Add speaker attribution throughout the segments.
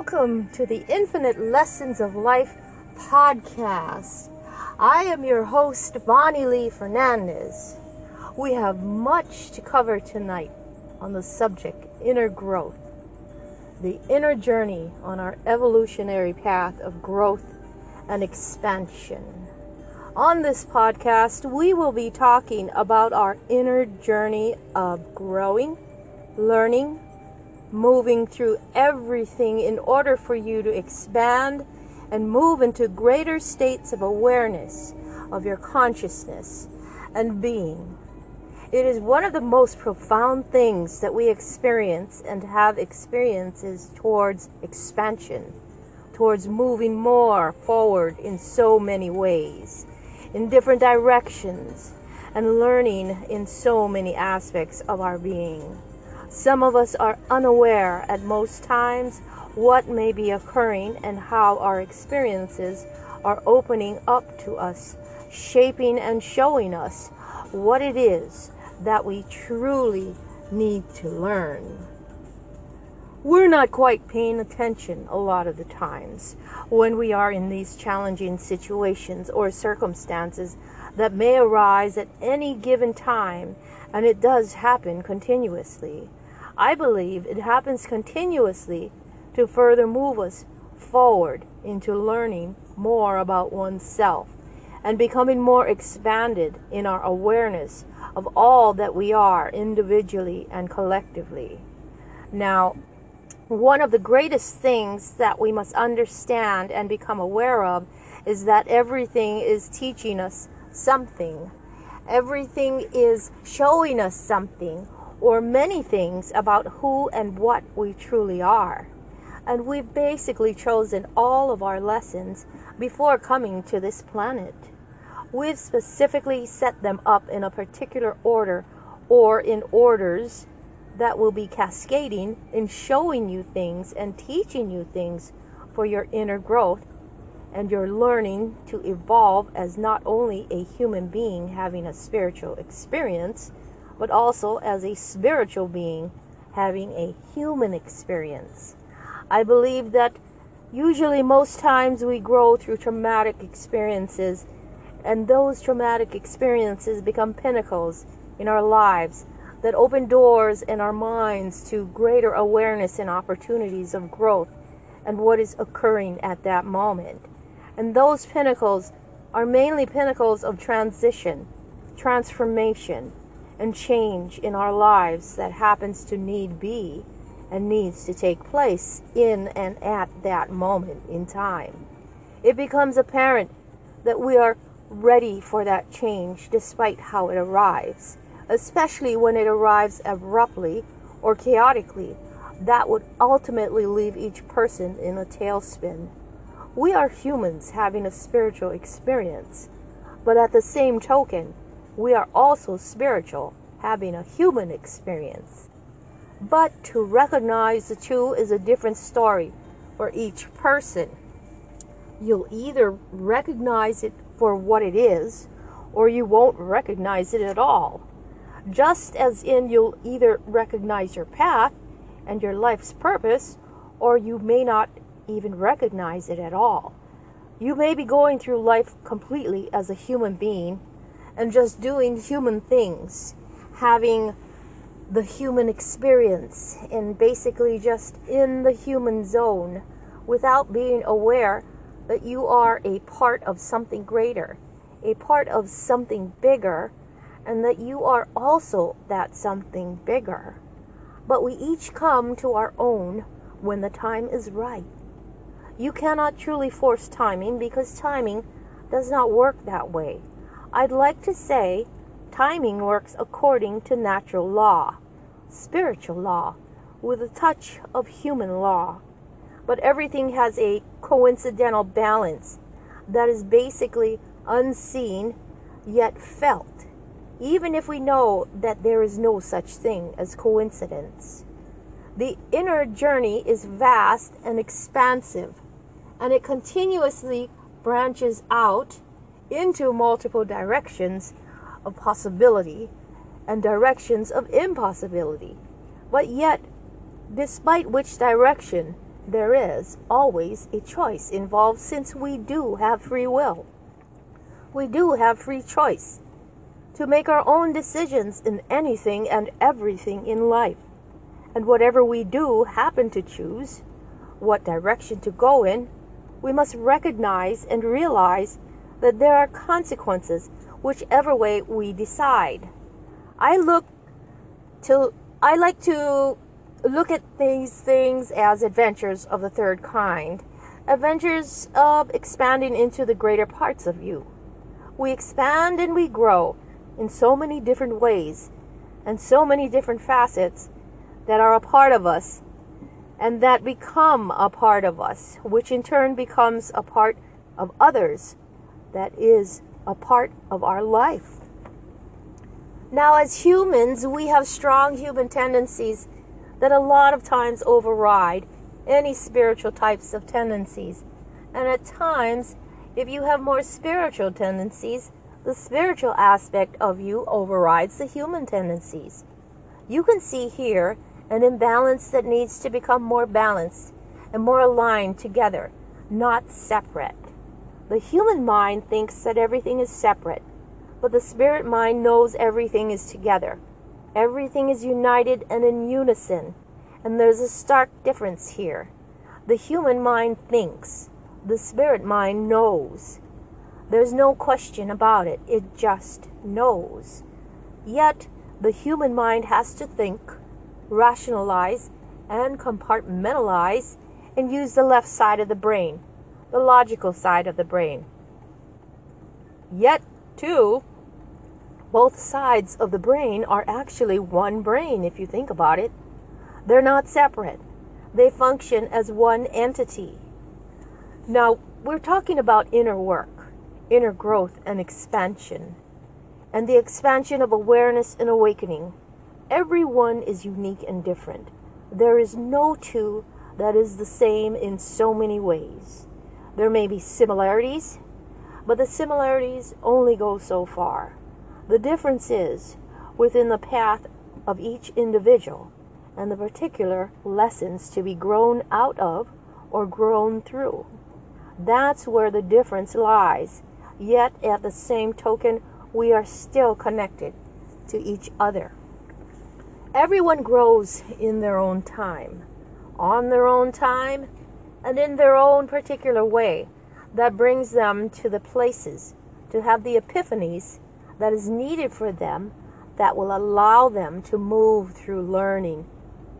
Speaker 1: Welcome to the Infinite Lessons of Life podcast. I am your host, Bonnie Lee Fernandez. We have much to cover tonight on the subject inner growth, the inner journey on our evolutionary path of growth and expansion. On this podcast, we will be talking about our inner journey of growing, learning, moving through everything in order for you to expand and move into greater states of awareness of your consciousness and being. It is one of the most profound things that we experience and have experiences towards expansion, towards moving more forward in so many ways, in different directions, and learning in so many aspects of our being. Some of us are unaware at most times what may be occurring and how our experiences are opening up to us, shaping and showing us what it is that we truly need to learn. We're not quite paying attention a lot of the times when we are in these challenging situations or circumstances that may arise at any given time, and it does happen continuously. I believe it happens continuously to further move us forward into learning more about oneself and becoming more expanded in our awareness of all that we are individually and collectively. Now, one of the greatest things that we must understand and become aware of is that everything is teaching us something. Everything is showing us something or many things about who and what we truly are. And we've basically chosen all of our lessons before coming to this planet. We've specifically set them up in a particular order or in orders that will be cascading in showing you things and teaching you things for your inner growth and your learning to evolve as not only a human being having a spiritual experience but also as a spiritual being having a human experience. I believe that usually most times we grow through traumatic experiences, and those traumatic experiences become pinnacles in our lives that open doors in our minds to greater awareness and opportunities of growth and what is occurring at that moment. And those pinnacles are mainly pinnacles of transition, transformation, and change in our lives that happens to need be and needs to take place in and at that moment in time. It becomes apparent that we are ready for that change despite how it arrives, especially when it arrives abruptly or chaotically. That would ultimately leave each person in a tailspin. We are humans having a spiritual experience, but at the same token, we are also spiritual, having a human experience. But to recognize the two is a different story for each person. You'll either recognize it for what it is, or you won't recognize it at all. Just as in you'll either recognize your path and your life's purpose, or you may not even recognize it at all. You may be going through life completely as a human being and just doing human things, having the human experience and basically just in the human zone without being aware that you are a part of something greater, a part of something bigger, and that you are also that something bigger. But we each come to our own when the time is right. You cannot truly force timing because timing does not work that way. I'd like to say timing works according to natural law, spiritual law, with a touch of human law. But everything has a coincidental balance that is basically unseen yet felt, even if we know that there is no such thing as coincidence. The inner journey is vast and expansive, and it continuously branches out into multiple directions of possibility and directions of impossibility. But yet, despite which direction there is always a choice involved since we do have free will. We do have free choice to make our own decisions in anything and everything in life. And whatever we do happen to choose, what direction to go in, we must recognize and realize that there are consequences whichever way we decide. I look to I like to look at these things as adventures of the third kind, adventures of expanding into the greater parts of you. We expand and we grow in so many different ways and so many different facets that are a part of us and that become a part of us, which in turn becomes a part of others that is a part of our life. Now, as humans, we have strong human tendencies that a lot of times override any spiritual types of tendencies. And at times, if you have more spiritual tendencies, the spiritual aspect of you overrides the human tendencies. You can see here an imbalance that needs to become more balanced and more aligned together, not separate. The human mind thinks that everything is separate, but the spirit mind knows everything is together. Everything is united and in unison, and there's a stark difference here. The human mind thinks, the spirit mind knows. There's no question about it, it just knows. Yet, the human mind has to think, rationalize, and compartmentalize and use the left side of the brain, the logical side of the brain. Yet, too, both sides of the brain are actually one brain if you think about it. They're not separate, they function as one entity. Now, we're talking about inner work, inner growth, and expansion, and the expansion of awareness and awakening. Everyone is unique and different. There is no two that is the same in so many ways. There may be similarities, but the similarities only go so far. The difference is within the path of each individual and the particular lessons to be grown out of or grown through. That's where the difference lies. Yet, at the same token, we are still connected to each other. Everyone grows in their own time, on their own time, and in their own particular way that brings them to the places to have the epiphanies that is needed for them that will allow them to move through learning,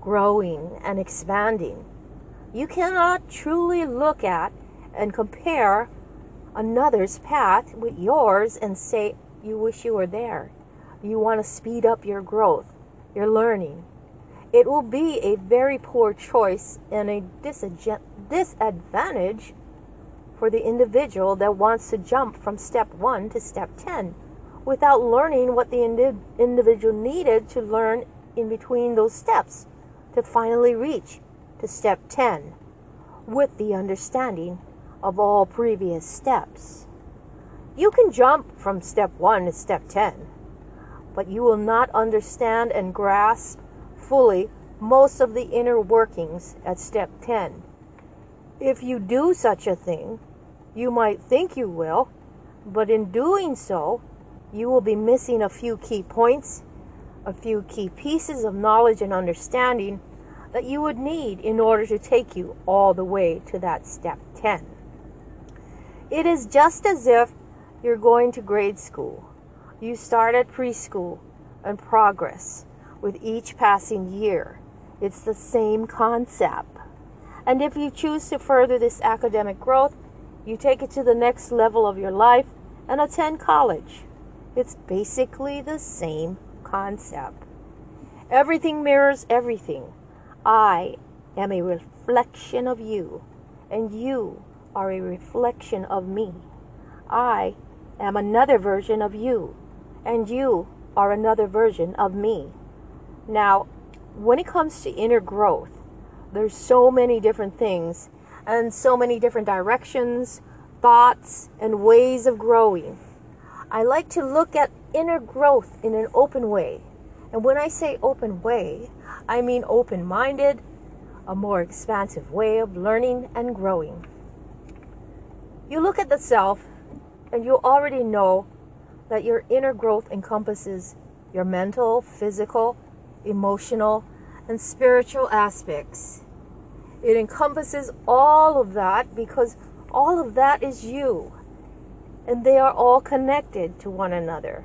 Speaker 1: growing, and expanding. You cannot truly look at and compare another's path with yours and say you wish you were there. You want to speed up your growth, your learning. It will be a very poor choice and a disadvantage for the individual that wants to jump from step 1 to step 10 without learning what the indi- individual needed to learn in between those steps to finally reach to step 10 with the understanding of all previous steps. You can jump from step 1 to step 10, but you will not understand and grasp fully most of the inner workings at step 10. If you do such a thing, you might think you will, but in doing so, you will be missing a few key points, a few key pieces of knowledge and understanding that you would need in order to take you all the way to that step 10. It is just as if you're going to grade school. You start at preschool and progress with each passing year. It's the same concept. And if you choose to further this academic growth, you take it to the next level of your life and attend college. It's basically the same concept. Everything mirrors everything. I am a reflection of you, and you are a reflection of me. I am another version of you, and you are another version of me. Now, when it comes to inner growth, there's so many different things and so many different directions, thoughts, and ways of growing. I like to look at inner growth in an open way. And when I say open way, I mean open minded, a more expansive way of learning and growing. You look at the self and you already know that your inner growth encompasses your mental, physical, emotional, and spiritual aspects. It encompasses all of that because all of that is you. And they are all connected to one another.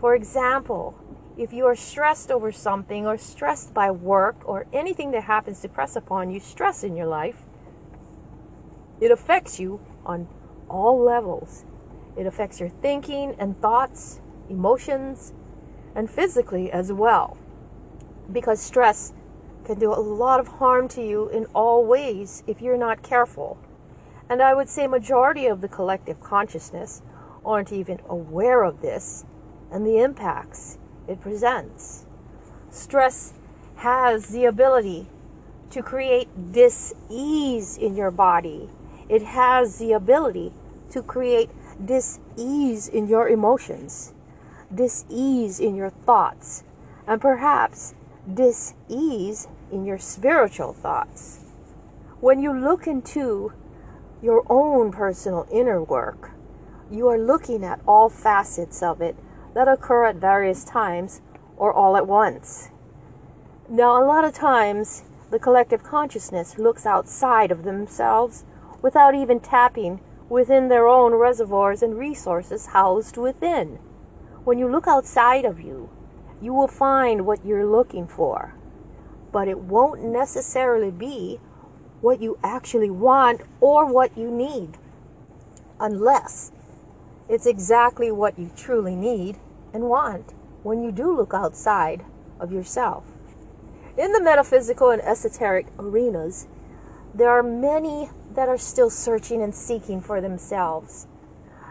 Speaker 1: For example, if you are stressed over something or stressed by work or anything that happens to press upon you stress in your life, it affects you on all levels. It affects your thinking and thoughts, emotions, and physically as well. Because stress can do a lot of harm to you in all ways if you're not careful. And I would say majority of the collective consciousness aren't even aware of this and the impacts it presents. Stress has the ability to create dis-ease in your body. It has the ability to create dis-ease in your emotions, dis-ease in your thoughts, and perhaps dis-ease in your spiritual thoughts. When you look into your own personal inner work, you are looking at all facets of it that occur at various times or all at once. Now, a lot of times, the collective consciousness looks outside of themselves without even tapping within their own reservoirs and resources housed within. When you look outside of you, you will find what you're looking for, but it won't necessarily be what you actually want or what you need, unless it's exactly what you truly need and want when you do look outside of yourself. In the metaphysical and esoteric arenas, there are many that are still searching and seeking for themselves.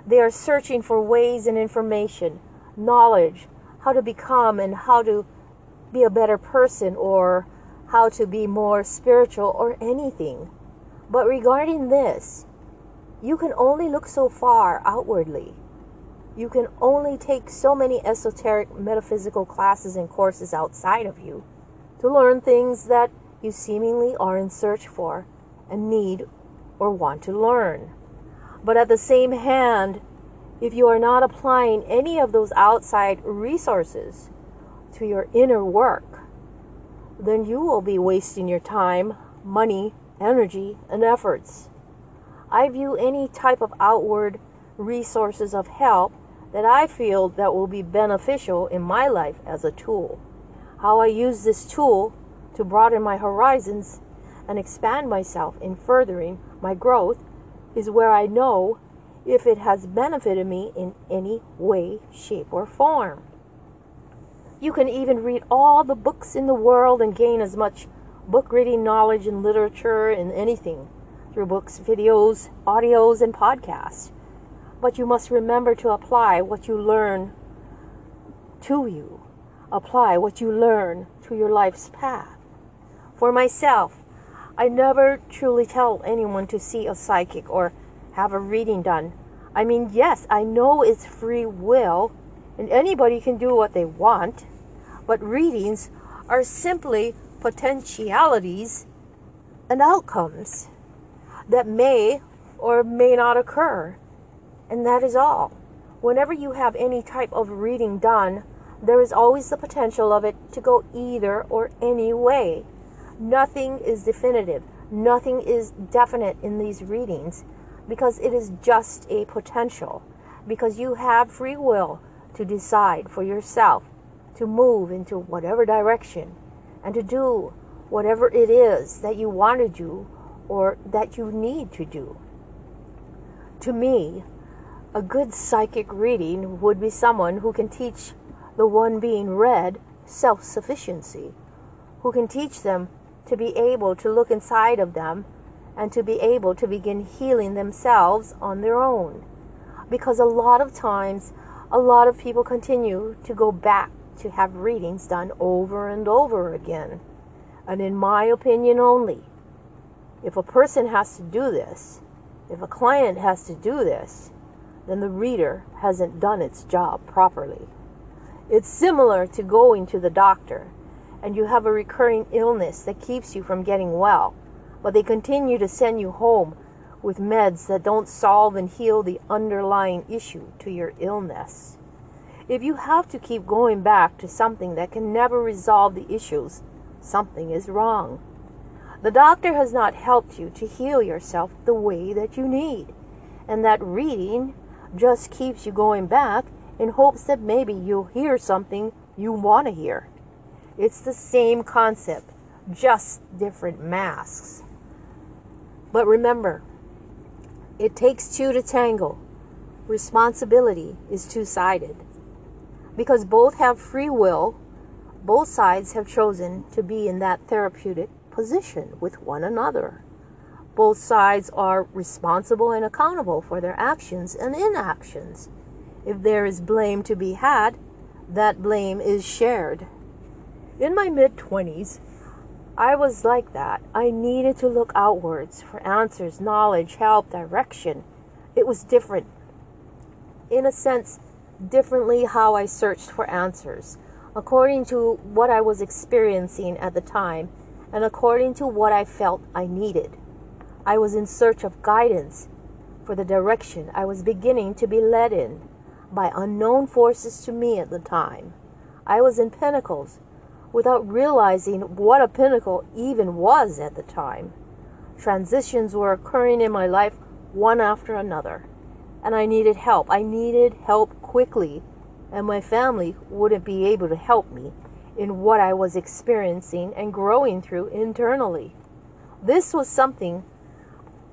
Speaker 1: They are searching for ways and information, knowledge, how to become and how to be a better person or how to be more spiritual or anything. But regarding this, you can only look so far outwardly. You can only take so many esoteric metaphysical classes and courses outside of you to learn things that you seemingly are in search for and need or want to learn. But at the same hand, if you are not applying any of those outside resources to your inner work, then you will be wasting your time, money, energy, and efforts. I view any type of outward resources of help that I feel that will be beneficial in my life as a tool. How I use this tool to broaden my horizons and expand myself in furthering my growth is where I know if it has benefited me in any way, shape, or form. You can even read all the books in the world and gain as much book reading knowledge and literature and anything through books, videos, audios, and podcasts. But you must remember to apply what you learn to you. Apply what you learn to your life's path. For myself, I never truly tell anyone to see a psychic or have a reading done. I mean, yes, I know it's free will and anybody can do what they want, but readings are simply potentialities and outcomes that may or may not occur. And that is all. Whenever you have any type of reading done, there is always the potential of it to go either or any way. Nothing is definitive, nothing is definite in these readings because it is just a potential. Because you have free will to decide for yourself to move into whatever direction and to do whatever it is that you want to do or that you need to do. To me, a good psychic reading would be someone who can teach the one being read self sufficiency, who can teach them to be able to look inside of them and to be able to begin healing themselves on their own. Because a lot of times, a lot of people continue to go back to have readings done over and over again. And in my opinion only, if a person has to do this, if a client has to do this, then the reader hasn't done its job properly. It's similar to going to the doctor and you have a recurring illness that keeps you from getting well, but they continue to send you home with meds that don't solve and heal the underlying issue to your illness. If you have to keep going back to something that can never resolve the issues, something is wrong. The doctor has not helped you to heal yourself the way that you need, and that reading just keeps you going back in hopes that maybe you'll hear something you want to hear. It's the same concept, just different masks. But remember, it takes two to tango. Responsibility is two sided. Because both have free will, both sides have chosen to be in that therapeutic position with one another. Both sides are responsible and accountable for their actions and inactions. If there is blame to be had, that blame is shared. In my mid 20s, I was like that. I needed to look outwards for answers, knowledge, help, direction. It was different. In a sense, differently how I searched for answers, according to what I was experiencing at the time and according to what I felt I needed. I was in search of guidance for the direction I was beginning to be led in by unknown forces to me at the time. I was in pinnacles without realizing what a pinnacle even was at the time. Transitions were occurring in my life one after another, and I needed help. I needed help quickly, and my family wouldn't be able to help me in what I was experiencing and growing through internally. This was something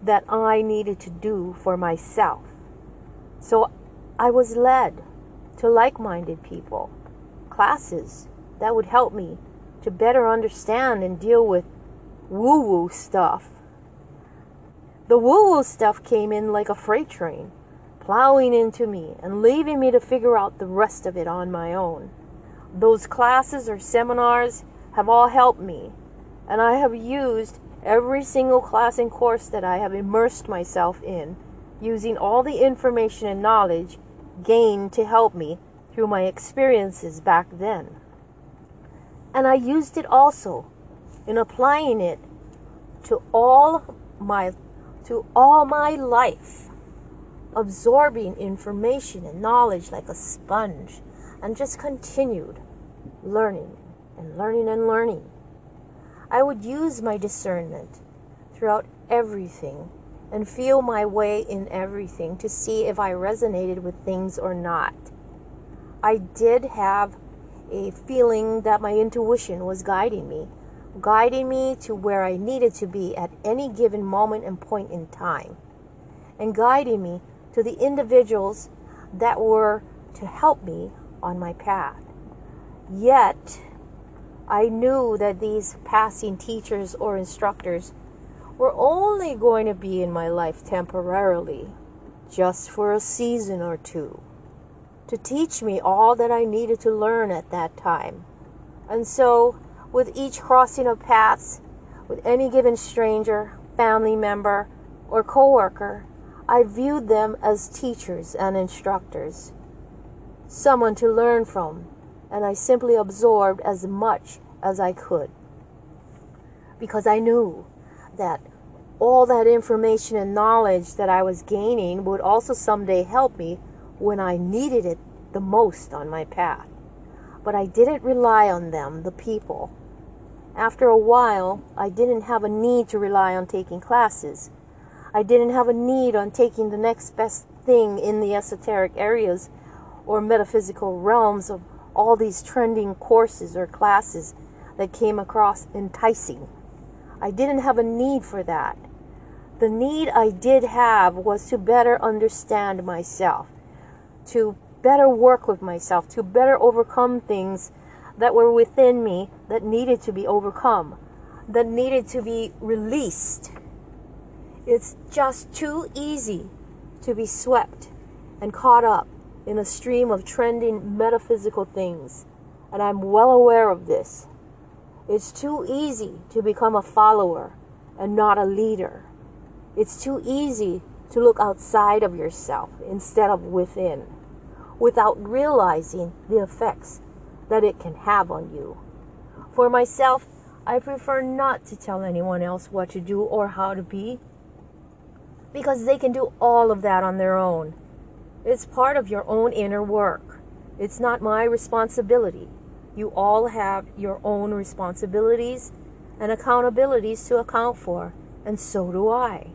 Speaker 1: that I needed to do for myself. So I was led to like minded people, classes, that would help me to better understand and deal with woo woo stuff. The woo woo stuff came in like a freight train, plowing into me and leaving me to figure out the rest of it on my own. Those classes or seminars have all helped me, and I have used every single class and course that I have immersed myself in, using all the information and knowledge gained to help me through my experiences back then. And I used it also in applying it to all my to all my life, absorbing information and knowledge like a sponge, and just continued learning and learning and learning. I would use my discernment throughout everything and feel my way in everything to see if I resonated with things or not. I did have a feeling that my intuition was guiding me, guiding me to where I needed to be at any given moment and point in time, and guiding me to the individuals that were to help me on my path. Yet, I knew that these passing teachers or instructors were only going to be in my life temporarily, just for a season or two to teach me all that I needed to learn at that time. And so, with each crossing of paths, with any given stranger, family member, or coworker, I viewed them as teachers and instructors, someone to learn from, and I simply absorbed as much as I could. Because I knew that all that information and knowledge that I was gaining would also someday help me when I needed it the most on my path. But I didn't rely on them, the people. After a while, I didn't have a need to rely on taking classes. I didn't have a need on taking the next best thing in the esoteric areas or metaphysical realms of all these trending courses or classes that came across enticing. I didn't have a need for that. The need I did have was to better understand myself, to better work with myself, to better overcome things that were within me that needed to be overcome, that needed to be released. It's just too easy to be swept and caught up in a stream of trending metaphysical things, and I'm well aware of this. It's too easy to become a follower and not a leader. It's too easy to look outside of yourself instead of within without realizing the effects that it can have on you. For myself, I prefer not to tell anyone else what to do or how to be because they can do all of that on their own. It's part of your own inner work. It's not my responsibility. You all have your own responsibilities and accountabilities to account for, and so do I.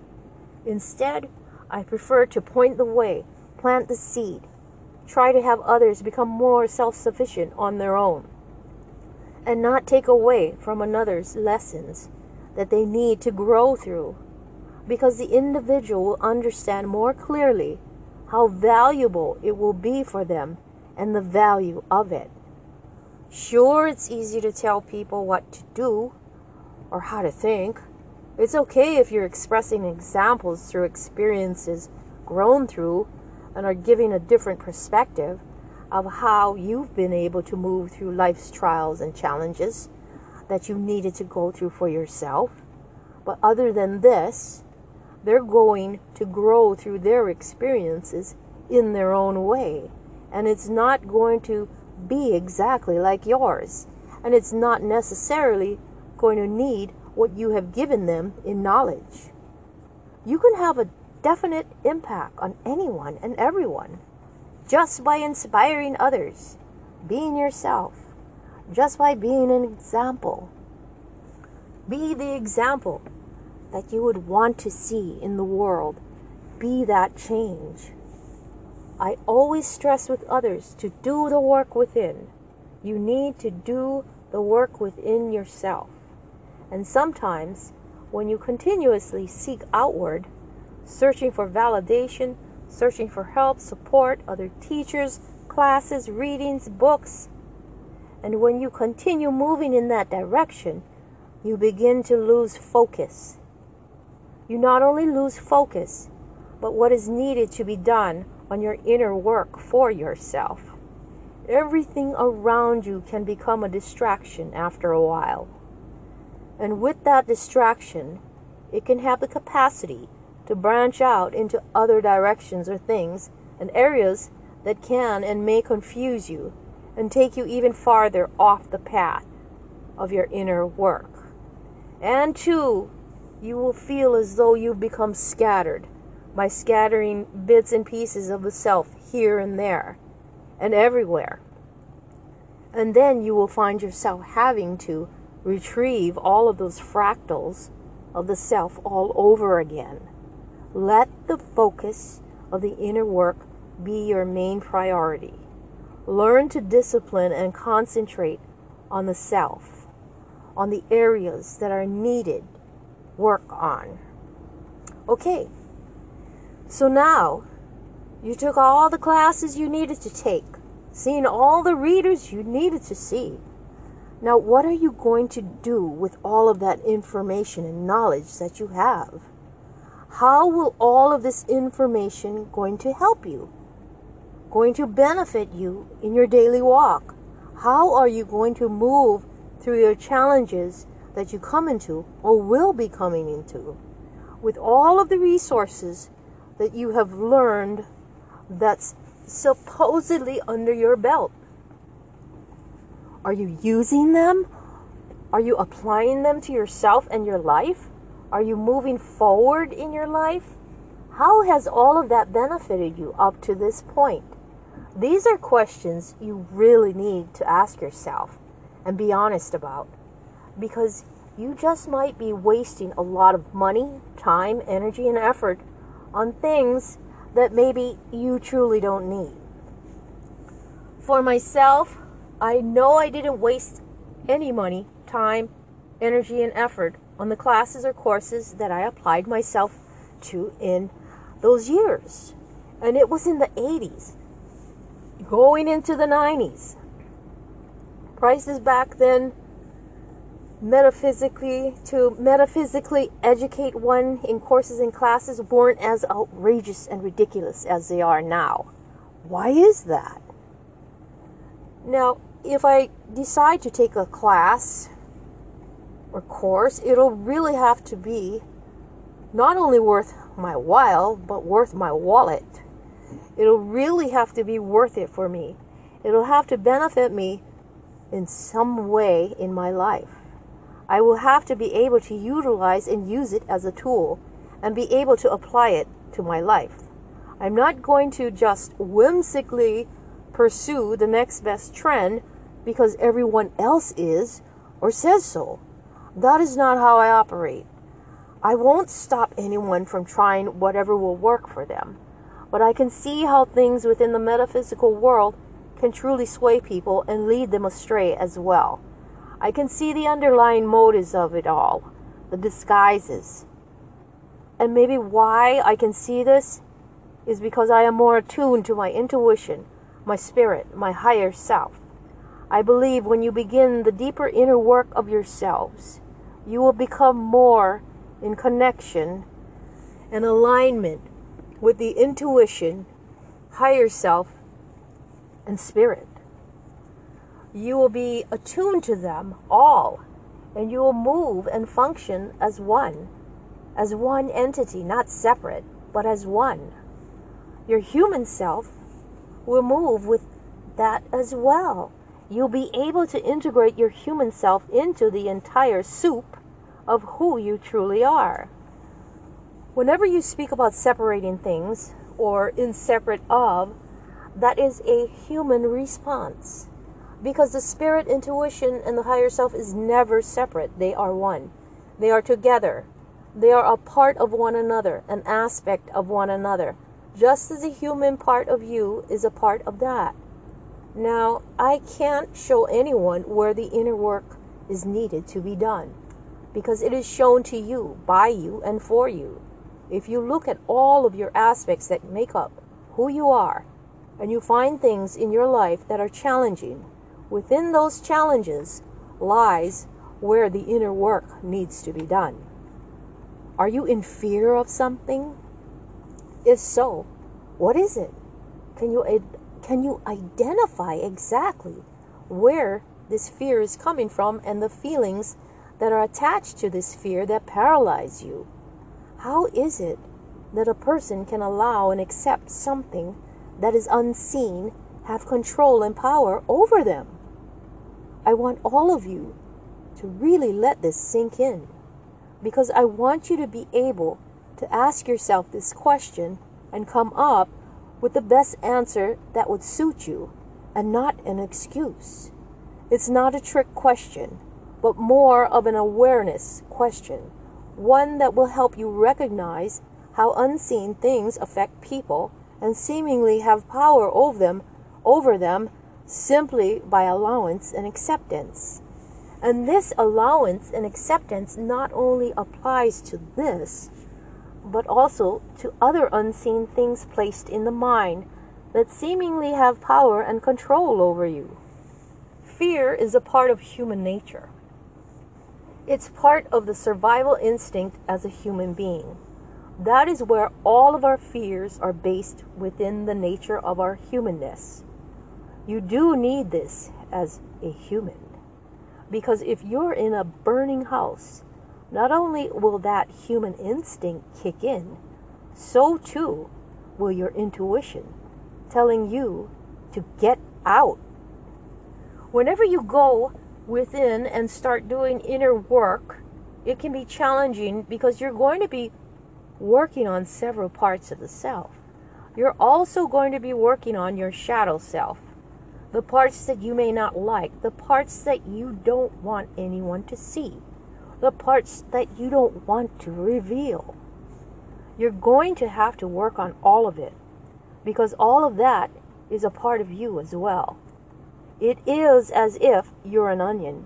Speaker 1: Instead, I prefer to point the way, plant the seed, try to have others become more self sufficient on their own and not take away from another's lessons that they need to grow through because the individual will understand more clearly how valuable it will be for them and the value of it. Sure, it's easy to tell people what to do or how to think. It's okay if you're expressing examples through experiences grown through and are giving a different perspective of how you've been able to move through life's trials and challenges that you needed to go through for yourself. But other than this, they're going to grow through their experiences in their own way. And it's not going to be exactly like yours. And it's not necessarily going to need what you have given them in knowledge. You can have a definite impact on anyone and everyone just by inspiring others, being yourself, just by being an example. Be the example that you would want to see in the world. Be that change. I always stress with others to do the work within. You need to do the work within yourself. And sometimes, when you continuously seek outward, searching for validation, searching for help, support, other teachers, classes, readings, books. And when you continue moving in that direction, you begin to lose focus. You not only lose focus, but what is needed to be done on your inner work for yourself. Everything around you can become a distraction after a while. And with that distraction, it can have the capacity to branch out into other directions or things and areas that can and may confuse you and take you even farther off the path of your inner work. And two, you will feel as though you've become scattered by scattering bits and pieces of the self here and there and everywhere. And then you will find yourself having to retrieve all of those fractals of the self all over again. Let the focus of the inner work be your main priority. Learn to discipline and concentrate on the self, on the areas that are needed work on. Okay, so now you took all the classes you needed to take, seen all the readers you needed to see. Now, what are you going to do with all of that information and knowledge that you have? How will all of this information going to help you? Going to benefit you in your daily walk? How are you going to move through your challenges that you come into or will be coming into? With all of the resources that you have learned that's supposedly under your belt. Are you using them? Are you applying them to yourself and your life? Are you moving forward in your life? How has all of that benefited you up to this point? These are questions you really need to ask yourself and be honest about because you just might be wasting a lot of money, time, energy, and effort on things that maybe you truly don't need. For myself, I know I didn't waste any money, time, energy, and effort on the classes or courses that I applied myself to in those years. And it was in the 80s, going into the 90s. Prices back then, metaphysically, to metaphysically educate one in courses and classes weren't as outrageous and ridiculous as they are now. Why is that? Now, if I decide to take a class or course, it'll really have to be not only worth my while, but worth my wallet. It'll really have to be worth it for me. It'll have to benefit me in some way in my life. I will have to be able to utilize and use it as a tool and be able to apply it to my life. I'm not going to just whimsically pursue the next best trend because everyone else is or says so. That is not how I operate. I won't stop anyone from trying whatever will work for them, but I can see how things within the metaphysical world can truly sway people and lead them astray as well. I can see the underlying motives of it all, the disguises. And maybe why I can see this is because I am more attuned to my intuition, my spirit, my higher self. I believe when you begin the deeper inner work of yourselves, you will become more in connection and alignment with the intuition, higher self, and spirit. You will be attuned to them all, and you will move and function as one, as one entity, not separate, but as one. Your human self will move with that as well you'll be able to integrate your human self into the entire soup of who you truly are. Whenever you speak about separating things or in separate of, that is a human response. Because the spirit, intuition, and the higher self is never separate. They are one. They are together. They are a part of one another, an aspect of one another. Just as a human part of you is a part of that. Now, I can't show anyone where the inner work is needed to be done because it is shown to you, by you, and for you. If you look at all of your aspects that make up who you are, and you find things in your life that are challenging, within those challenges lies where the inner work needs to be done. Are you in fear of something? If so, what is it? Can you can you identify exactly where this fear is coming from and the feelings that are attached to this fear that paralyze you? How is it that a person can allow and accept something that is unseen have control and power over them? I want all of you to really let this sink in because I want you to be able to ask yourself this question and come up with the best answer that would suit you and not an excuse. It's not a trick question, but more of an awareness question, one that will help you recognize how unseen things affect people and seemingly have power over them over them simply by allowance and acceptance. And this allowance and acceptance not only applies to this, but also to other unseen things placed in the mind that seemingly have power and control over you. Fear is a part of human nature. It's part of the survival instinct as a human being. That is where all of our fears are based within the nature of our humanness. You do need this as a human. Because if you're in a burning house not only will that human instinct kick in, so too will your intuition telling you to get out. Whenever you go within and start doing inner work, it can be challenging because you're going to be working on several parts of the self. You're also going to be working on your shadow self, the parts that you may not like, the parts that you don't want anyone to see the parts that you don't want to reveal. You're going to have to work on all of it because all of that is a part of you as well. It is as if you're an onion,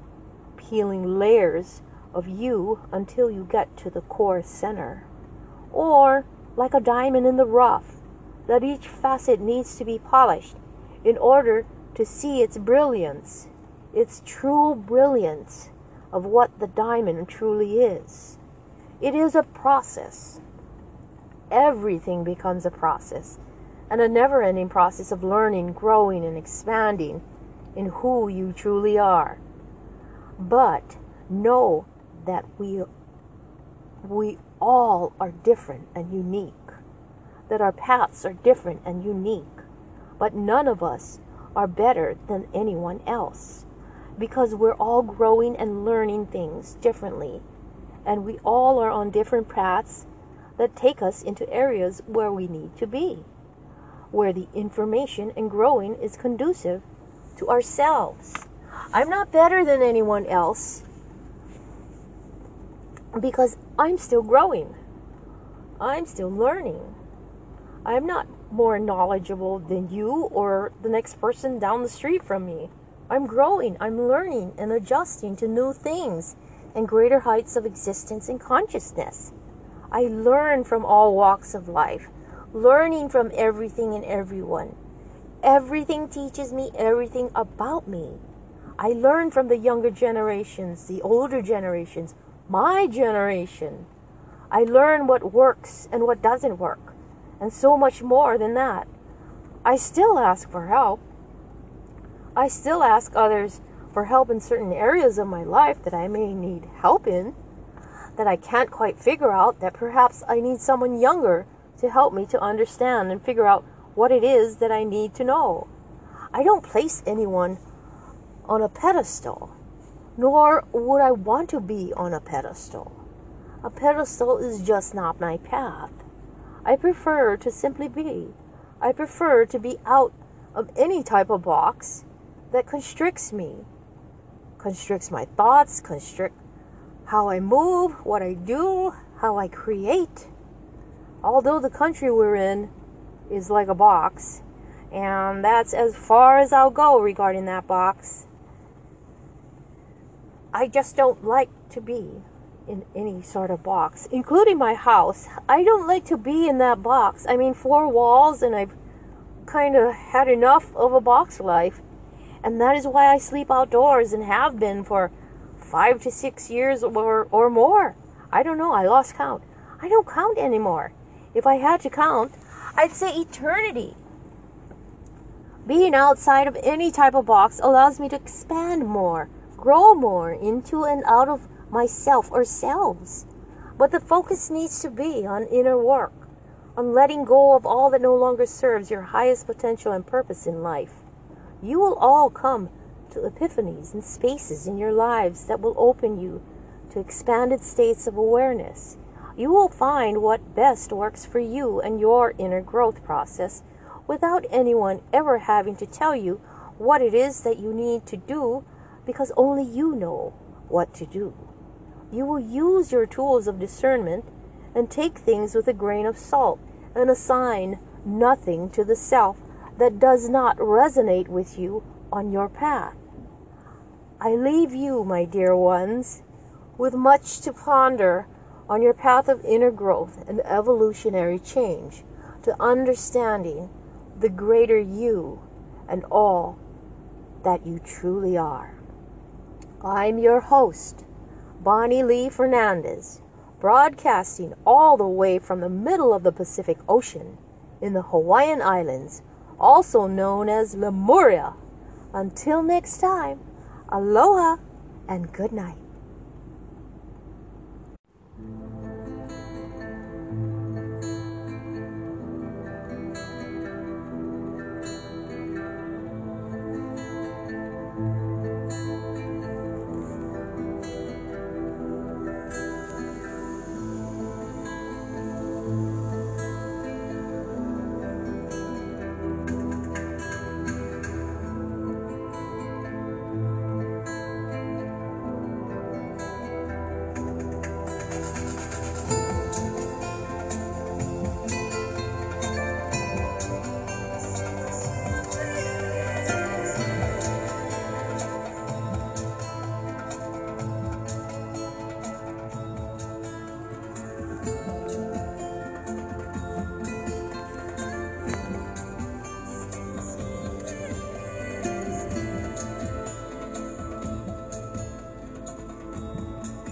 Speaker 1: peeling layers of you until you get to the core center. Or like a diamond in the rough, that each facet needs to be polished in order to see its brilliance, its true brilliance of what the diamond truly is. It is a process. Everything becomes a process, and a never ending process of learning, growing, and expanding in who you truly are. But know that we, we all are different and unique, that our paths are different and unique, but none of us are better than anyone else. Because we're all growing and learning things differently. And we all are on different paths that take us into areas where we need to be, where the information and growing is conducive to ourselves. I'm not better than anyone else because I'm still growing. I'm still learning. I'm not more knowledgeable than you or the next person down the street from me. I'm growing, I'm learning and adjusting to new things and greater heights of existence and consciousness. I learn from all walks of life, learning from everything and everyone. Everything teaches me everything about me. I learn from the younger generations, the older generations, my generation. I learn what works and what doesn't work, and so much more than that. I still ask for help. I still ask others for help in certain areas of my life that I may need help in, that I can't quite figure out, that perhaps I need someone younger to help me to understand and figure out what it is that I need to know. I don't place anyone on a pedestal, nor would I want to be on a pedestal. A pedestal is just not my path. I prefer to simply be. I prefer to be out of any type of box that constricts me, constricts my thoughts, constrict how I move, what I do, how I create. Although the country we're in is like a box, and that's as far as I'll go regarding that box. I just don't like to be in any sort of box, including my house. I don't like to be in that box. I mean, four walls, and I've kind of had enough of a box life. And that is why I sleep outdoors and have been for five to six years or, or more. I don't know. I lost count. I don't count anymore. If I had to count, I'd say eternity. Being outside of any type of box allows me to expand more, grow more into and out of myself or selves. But the focus needs to be on inner work, on letting go of all that no longer serves your highest potential and purpose in life. You will all come to epiphanies and spaces in your lives that will open you to expanded states of awareness. You will find what best works for you and your inner growth process without anyone ever having to tell you what it is that you need to do because only you know what to do. You will use your tools of discernment and take things with a grain of salt and assign nothing to the self that does not resonate with you on your path. I leave you, my dear ones, with much to ponder on your path of inner growth and evolutionary change to understanding the greater you and all that you truly are. I'm your host, Bonnie Lee Fernandez, broadcasting all the way from the middle of the Pacific Ocean in the Hawaiian Islands, also known as Lemuria. Until next time, aloha and good night.